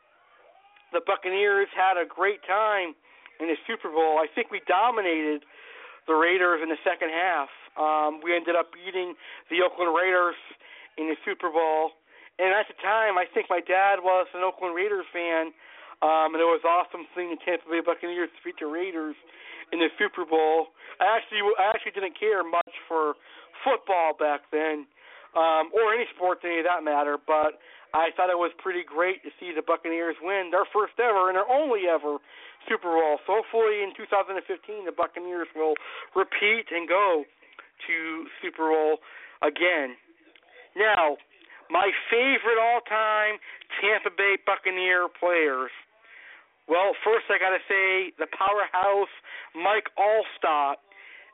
the Buccaneers had a great time in the Super Bowl. I think we dominated the Raiders in the second half. Um, we ended up beating the Oakland Raiders in the Super Bowl. And at the time, I think my dad was an Oakland Raiders fan, um, and it was awesome seeing the Tampa Bay Buccaneers defeat the Raiders in the Super Bowl. I actually, I actually didn't care much for football back then, um, or any sport any of that matter. But I thought it was pretty great to see the Buccaneers win their first ever and their only ever Super Bowl. So hopefully in 2015 the Buccaneers will repeat and go to Super Bowl again. Now, my favorite all-time Tampa Bay Buccaneer players. Well, first I got to say the powerhouse Mike Alstott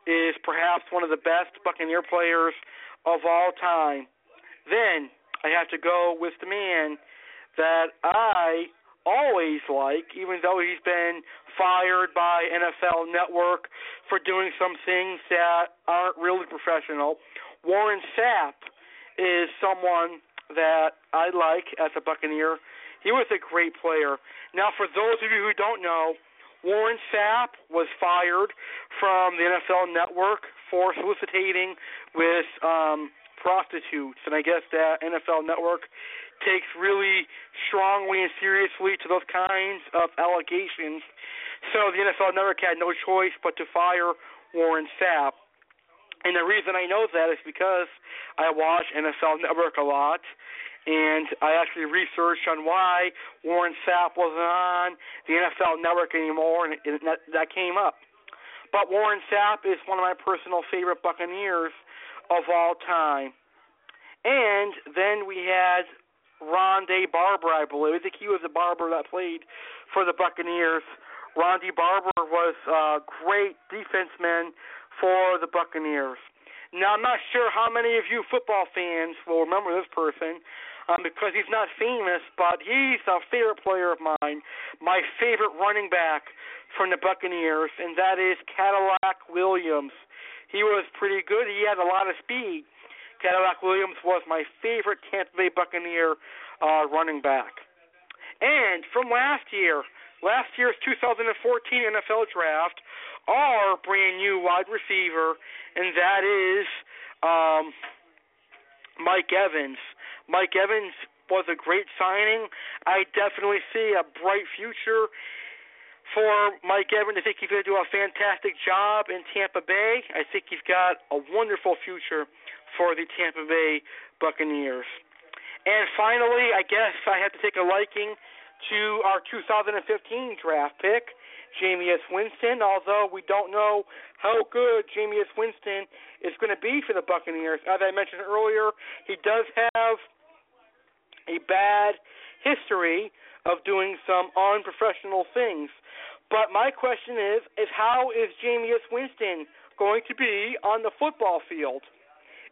is perhaps one of the best Buccaneer players of all time. Then I have to go with the man that I always like, even though he's been fired by NFL Network for doing some things that aren't really professional. Warren Sapp is someone that I like as a Buccaneer. He was a great player. Now, for those of you who don't know, Warren Sapp was fired from the NFL Network for soliciting with um, prostitutes, and I guess that NFL Network takes really strongly and seriously to those kinds of allegations. So the NFL Network had no choice but to fire Warren Sapp. And the reason I know that is because I watch NFL Network a lot, and I actually researched on why Warren Sapp wasn't on the NFL Network anymore, and, that came up. But Warren Sapp is one of my personal favorite Buccaneers of all time. And then we had Rondé Barber, I believe. I think he was the barber that played for the Buccaneers. Rondé Barber was a great defenseman for the Buccaneers. Now, I'm not sure how many of you football fans will remember this person, um, because he's not famous, but he's a favorite player of mine, my favorite running back from the Buccaneers, and that is Cadillac Williams. He was pretty good. He had a lot of speed. Cadillac Williams was my favorite Tampa Bay Buccaneer uh, running back. And from last year, last year's 2014 NFL Draft, our brand new wide receiver, and that is um, Mike Evans. Mike Evans was a great signing. I definitely see a bright future for Mike Evans. I think he's going to do a fantastic job in Tampa Bay. I think he's got a wonderful future for the Tampa Bay Buccaneers. And finally, I guess I have to take a liking to our 2015 draft pick, Jameis Winston, although we don't know how good Jameis Winston is going to be for the Buccaneers. As I mentioned earlier, he does have a bad history of doing some unprofessional things. But my question is, is how is Jameis Winston going to be on the football field?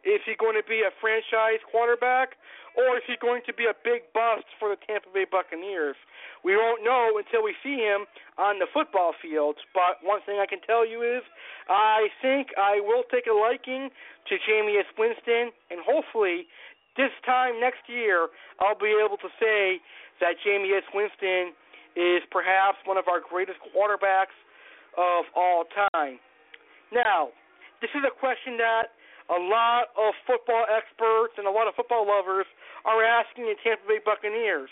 Is he going to be a franchise quarterback, or is he going to be a big bust for the Tampa Bay Buccaneers? We won't know until we see him on the football field. But one thing I can tell you is, I think I will take a liking to Jameis Winston, and hopefully this time next year, I'll be able to say that Jameis Winston is perhaps one of our greatest quarterbacks of all time. Now, this is a question that a lot of football experts and a lot of football lovers are asking the Tampa Bay Buccaneers.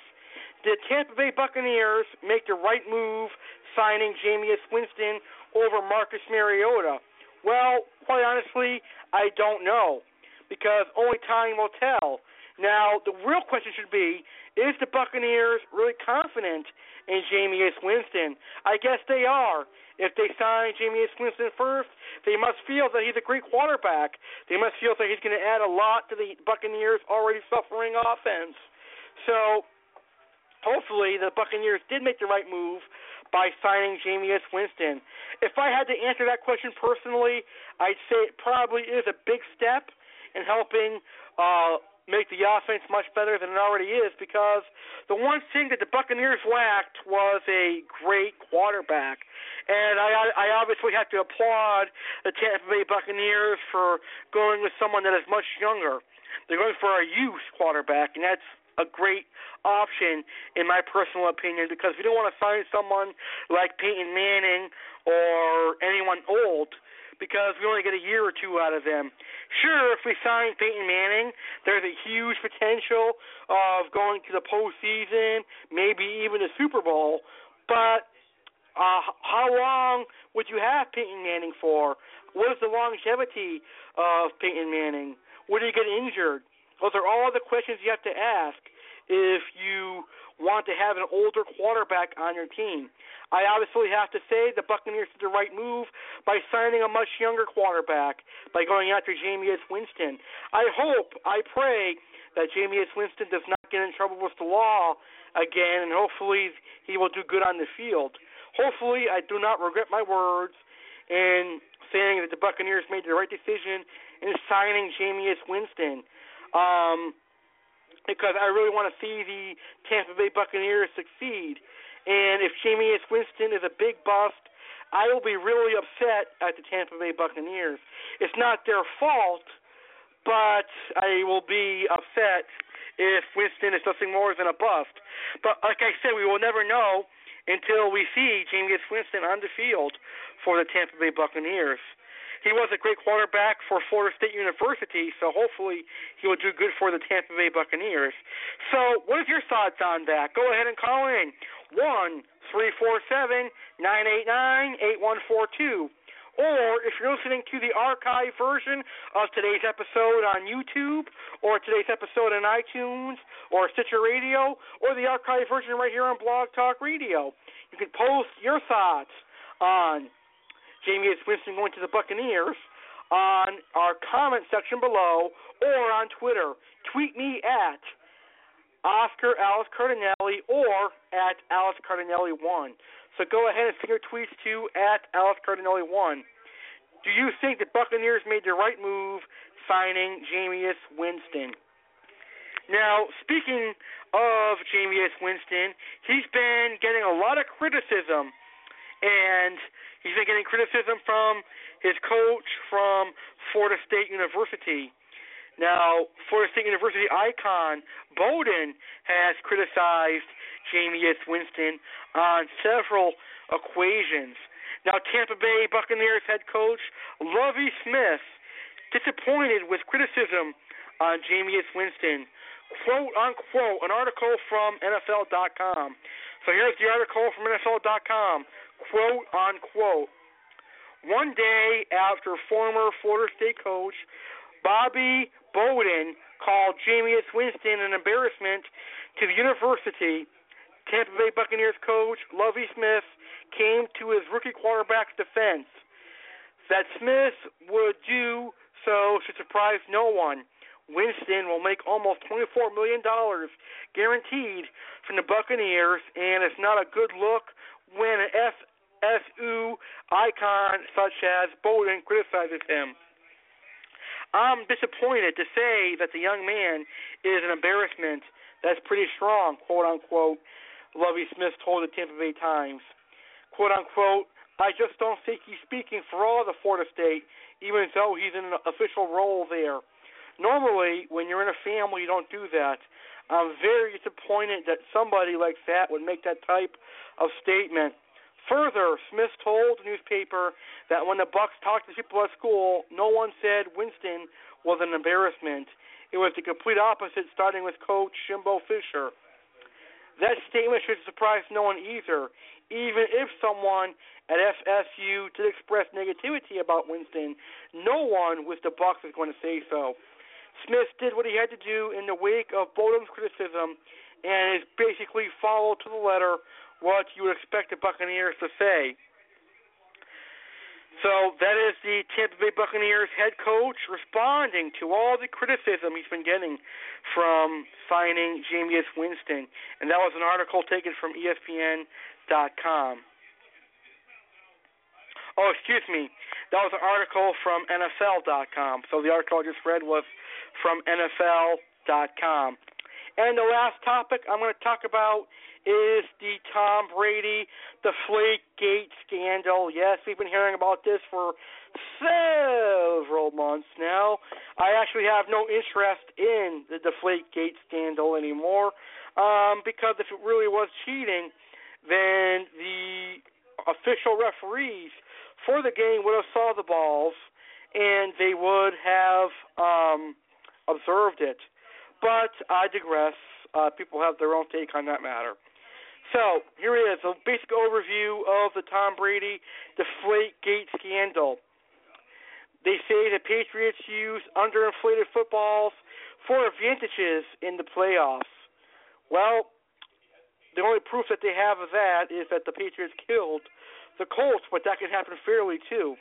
Did Tampa Bay Buccaneers make the right move signing Jameis Winston over Marcus Mariota? Well, quite honestly, I don't know because only time will tell. Now, the real question should be: Is the Buccaneers really confident in Jameis Winston? I guess they are. If they sign Jameis Winston first, they must feel that he's a great quarterback. They must feel that he's going to add a lot to the Buccaneers' already suffering offense. So, hopefully, the Buccaneers did make the right move by signing Jameis Winston. If I had to answer that question personally, I'd say it probably is a big step in helping uh, make the offense much better than it already is because the one thing that the Buccaneers lacked was a great quarterback. And I I obviously have to applaud the Tampa Bay Buccaneers for going with someone that is much younger. They're going for a youth quarterback and that's a great option in my personal opinion because we don't want to sign someone like Peyton Manning or anyone old because we only get a year or two out of them. Sure, if we sign Peyton Manning, there's a huge potential of going to the postseason, maybe even the Super Bowl. But uh, how long would you have Peyton Manning for? What is the longevity of Peyton Manning? Would he get injured? Those are all the questions you have to ask if you want to have an older quarterback on your team. I obviously have to say the Buccaneers did the right move by signing a much younger quarterback by going after Jameis Winston. I hope, I pray that Jameis Winston does not get in trouble with the law again, and hopefully he will do good on the field. Hopefully, I do not regret my words in saying that the Buccaneers made the right decision in signing Jameis Winston. Um, because I really want to see the Tampa Bay Buccaneers succeed. And if Jameis Winston is a big bust, I will be really upset at the Tampa Bay Buccaneers. It's not their fault, but I will be upset if Winston is nothing more than a bust. But like I said, we will never know until we see Jameis Winston on the field for the Tampa Bay Buccaneers he was a great quarterback for Florida State University, so hopefully he will do good for the Tampa Bay Buccaneers. So, what is your thoughts on that? Go ahead and call in one three four seven nine eight nine eight one four two. Or if you're listening to the archive version of today's episode on YouTube, or today's episode on iTunes, or Stitcher Radio, or the archive version right here on Blog Talk Radio, you can post your thoughts on Jameis Winston going to the Buccaneers on our comment section below or on Twitter. Tweet me at Oscar Alex Cardinelli or at Alex Cardinelli1. So go ahead and send your tweets to at Alex Cardinelli1. Do you think the Buccaneers made the right move signing Jameis Winston? Now, speaking of Jameis Winston, he's been getting a lot of criticism, and He's been getting criticism from his coach from Florida State University. Now, Florida State University icon Bowden has criticized Jameis Winston on several equations. Now, Tampa Bay Buccaneers head coach Lovie Smith disappointed with criticism on Jameis Winston. Quote unquote, an article from NFL.com. So here's the article from NFL.com quote unquote. One day after former Florida State coach Bobby Bowden called Jameis Winston an embarrassment to the university, Tampa Bay Buccaneers coach Lovie Smith came to his rookie quarterback's defense. That Smith would do so should surprise no one. Winston will make almost $24 million guaranteed from the Buccaneers, and it's not a good look when an FSU icon such as Bowden criticizes him. I'm disappointed to say that the young man is an embarrassment. That's pretty strong, quote unquote. Lovie Smith told the Tampa Bay Times, quote unquote. I just don't think he's speaking for all of the Florida State, even though he's in an official role there. Normally, when you're in a family, you don't do that. I'm very disappointed that somebody like that would make that type of statement. Further, Smith told the newspaper that when the Bucks talked to people at school, no one said Winston was an embarrassment. It was the complete opposite, starting with Coach Jimbo Fisher. That statement should surprise no one either, even if someone at FSU did express negativity about Winston. No one with the Bucks is going to say so. Smith did what he had to do in the wake of Bowden's criticism and is basically followed to the letter what you would expect the Buccaneers to say. So that is the Tampa Bay Buccaneers head coach responding to all the criticism he's been getting from signing Jameis Winston. And that was an article taken from ESPN.com. Oh, excuse me. That was an article from NFL.com. So the article I just read was from NFL.com. And the last topic I'm going to talk about is the Tom Brady Deflate Gate scandal. Yes, we've been hearing about this for several months now. I actually have no interest in the Deflate Gate scandal anymore um, because if it really was cheating, then the official referees for the game would have saw the balls and they would have um, observed it. But I digress. Uh, people have their own take on that matter. So here is a basic overview of the Tom Brady deflate gate scandal. They say the Patriots use underinflated footballs for advantages in the playoffs. Well, the only proof that they have of that is that the Patriots killed the Colts, but that can happen fairly too.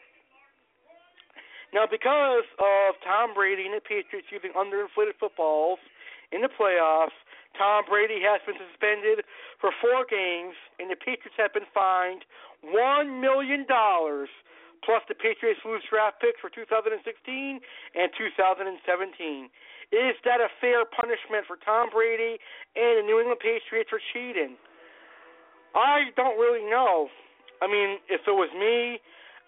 Now, because of Tom Brady and the Patriots using underinflated footballs in the playoffs, Tom Brady has been suspended for four games, and the Patriots have been fined $1 million. Plus, the Patriots lose draft picks for 2016 and 2017. Is that a fair punishment for Tom Brady and the New England Patriots for cheating? I don't really know. I mean, if it was me,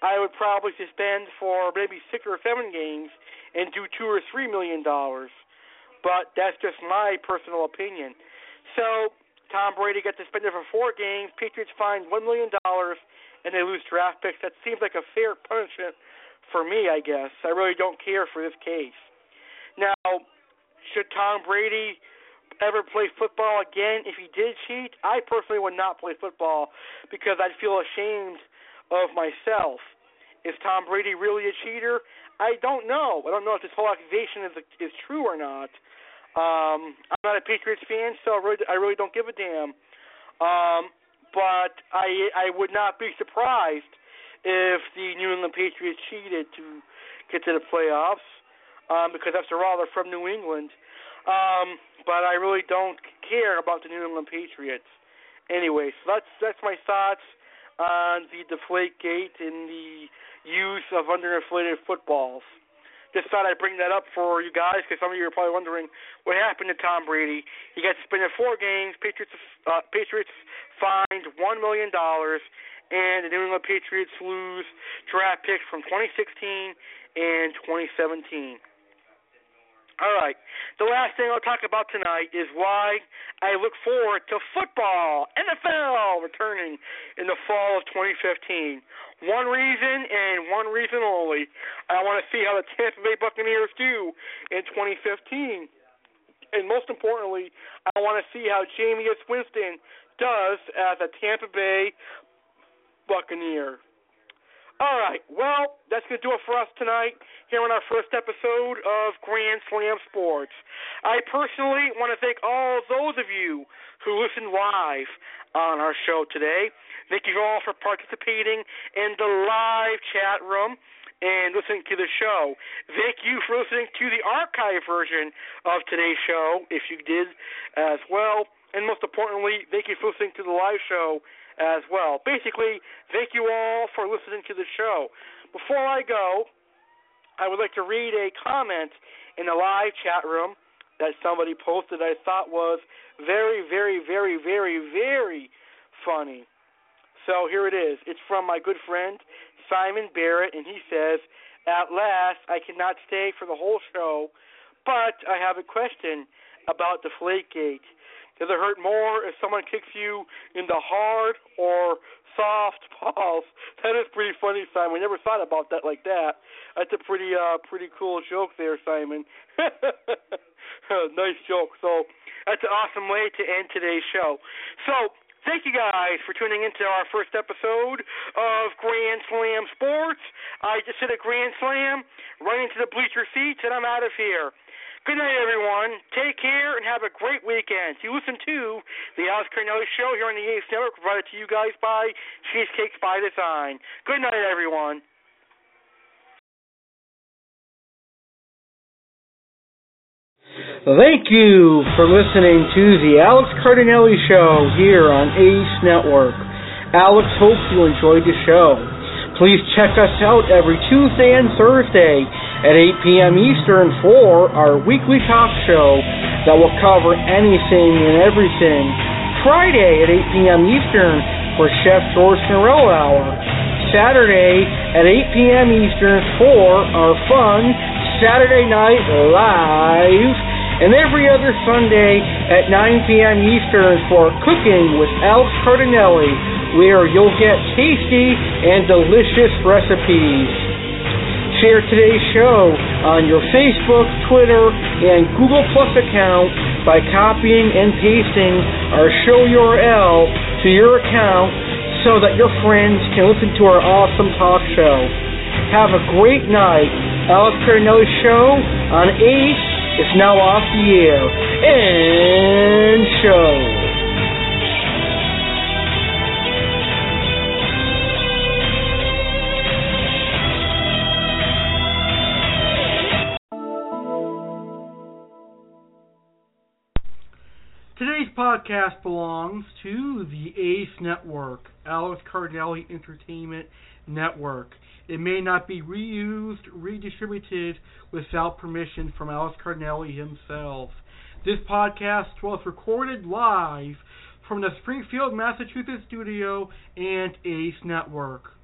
I would probably suspend for maybe six or seven games and do two or three million dollars but that's just my personal opinion. So Tom Brady got suspended for four games. Patriots fined one million dollars, and they lose draft picks. That seems like a fair punishment for me, I guess. I really don't care for this case. Now, should Tom Brady ever play football again if he did cheat? I personally would not play football because I'd feel ashamed of myself. Is Tom Brady really a cheater? I don't know. I don't know if this whole accusation is is true or not. Um, I'm not a Patriots fan, so I really, I really don't give a damn. Um, but I I would not be surprised if the New England Patriots cheated to get to the playoffs, um, because after all they're from New England. Um, but I really don't care about the New England Patriots. Anyway, so that's that's my thoughts on the Deflate Gate and the use of underinflated footballs just thought I'd bring that up for you guys because some of you are probably wondering what happened to Tom Brady. He got suspended four games. Patriots uh, Patriots fined one million dollars, and the New England Patriots lose draft picks from 2016 and 2017. All right. The last thing I'll talk about tonight is why I look forward to football, NFL returning in the fall of 2015. One reason and one reason only. I want to see how the Tampa Bay Buccaneers do in 2015. And most importantly, I want to see how Jameis Winston does as a Tampa Bay Buccaneer. All right. Well, that's going to do it for us tonight here on our first episode of Grand Slam Sports. I personally want to thank all those of you who listened live on our show today. Thank you all for participating in the live chat room and listening to the show. Thank you for listening to the archive version of today's show, if you did as well. And most importantly, thank you for listening to the live show as well. Basically, thank you all for listening to the show. Before I go, I would like to read a comment in the live chat room that somebody posted I thought was very, very, very, very, very funny. So here it is. It's from my good friend Simon Barrett, and he says, At last, I cannot stay for the whole show, but I have a question about the Deflategate. Does it hurt more if someone kicks you in the hard or soft balls? That is pretty funny, Simon. We never thought about that like that. That's a pretty uh pretty cool joke there, Simon. nice joke. So that's an awesome way to end today's show. So Thank you guys for tuning into our first episode of Grand Slam Sports. I just hit a Grand Slam, right into the bleacher seats, and I'm out of here. Good night, everyone. Take care and have a great weekend. You listen to the Alex Cardinelli Show here on the Ace Network, provided to you guys by Cheesecakes by Design. Good night, everyone. Thank you for listening to the Alex Cardinelli Show here on Ace Network. Alex hopes you enjoyed the show. Please check us out every Tuesday and Thursday at 8 p.m. Eastern for our weekly talk show that will cover anything and everything. Friday at 8 p.m. Eastern for Chef George Norell Hour. Saturday at 8 p.m. Eastern for our fun Saturday Night Live, and every other Sunday at 9 p.m. Eastern for Cooking with Alex Cardinelli, where you'll get tasty and delicious recipes. Share today's show on your Facebook, Twitter, and Google Plus account by copying and pasting our show URL to your account so that your friends can listen to our awesome talk show. Have a great night. Alex Cardinelli Show on Ace is now off the air. And show. Podcast belongs to the ACE Network, Alex Cardinelli Entertainment Network. It may not be reused, redistributed without permission from Alex Cardinelli himself. This podcast was recorded live from the Springfield, Massachusetts studio and ACE Network.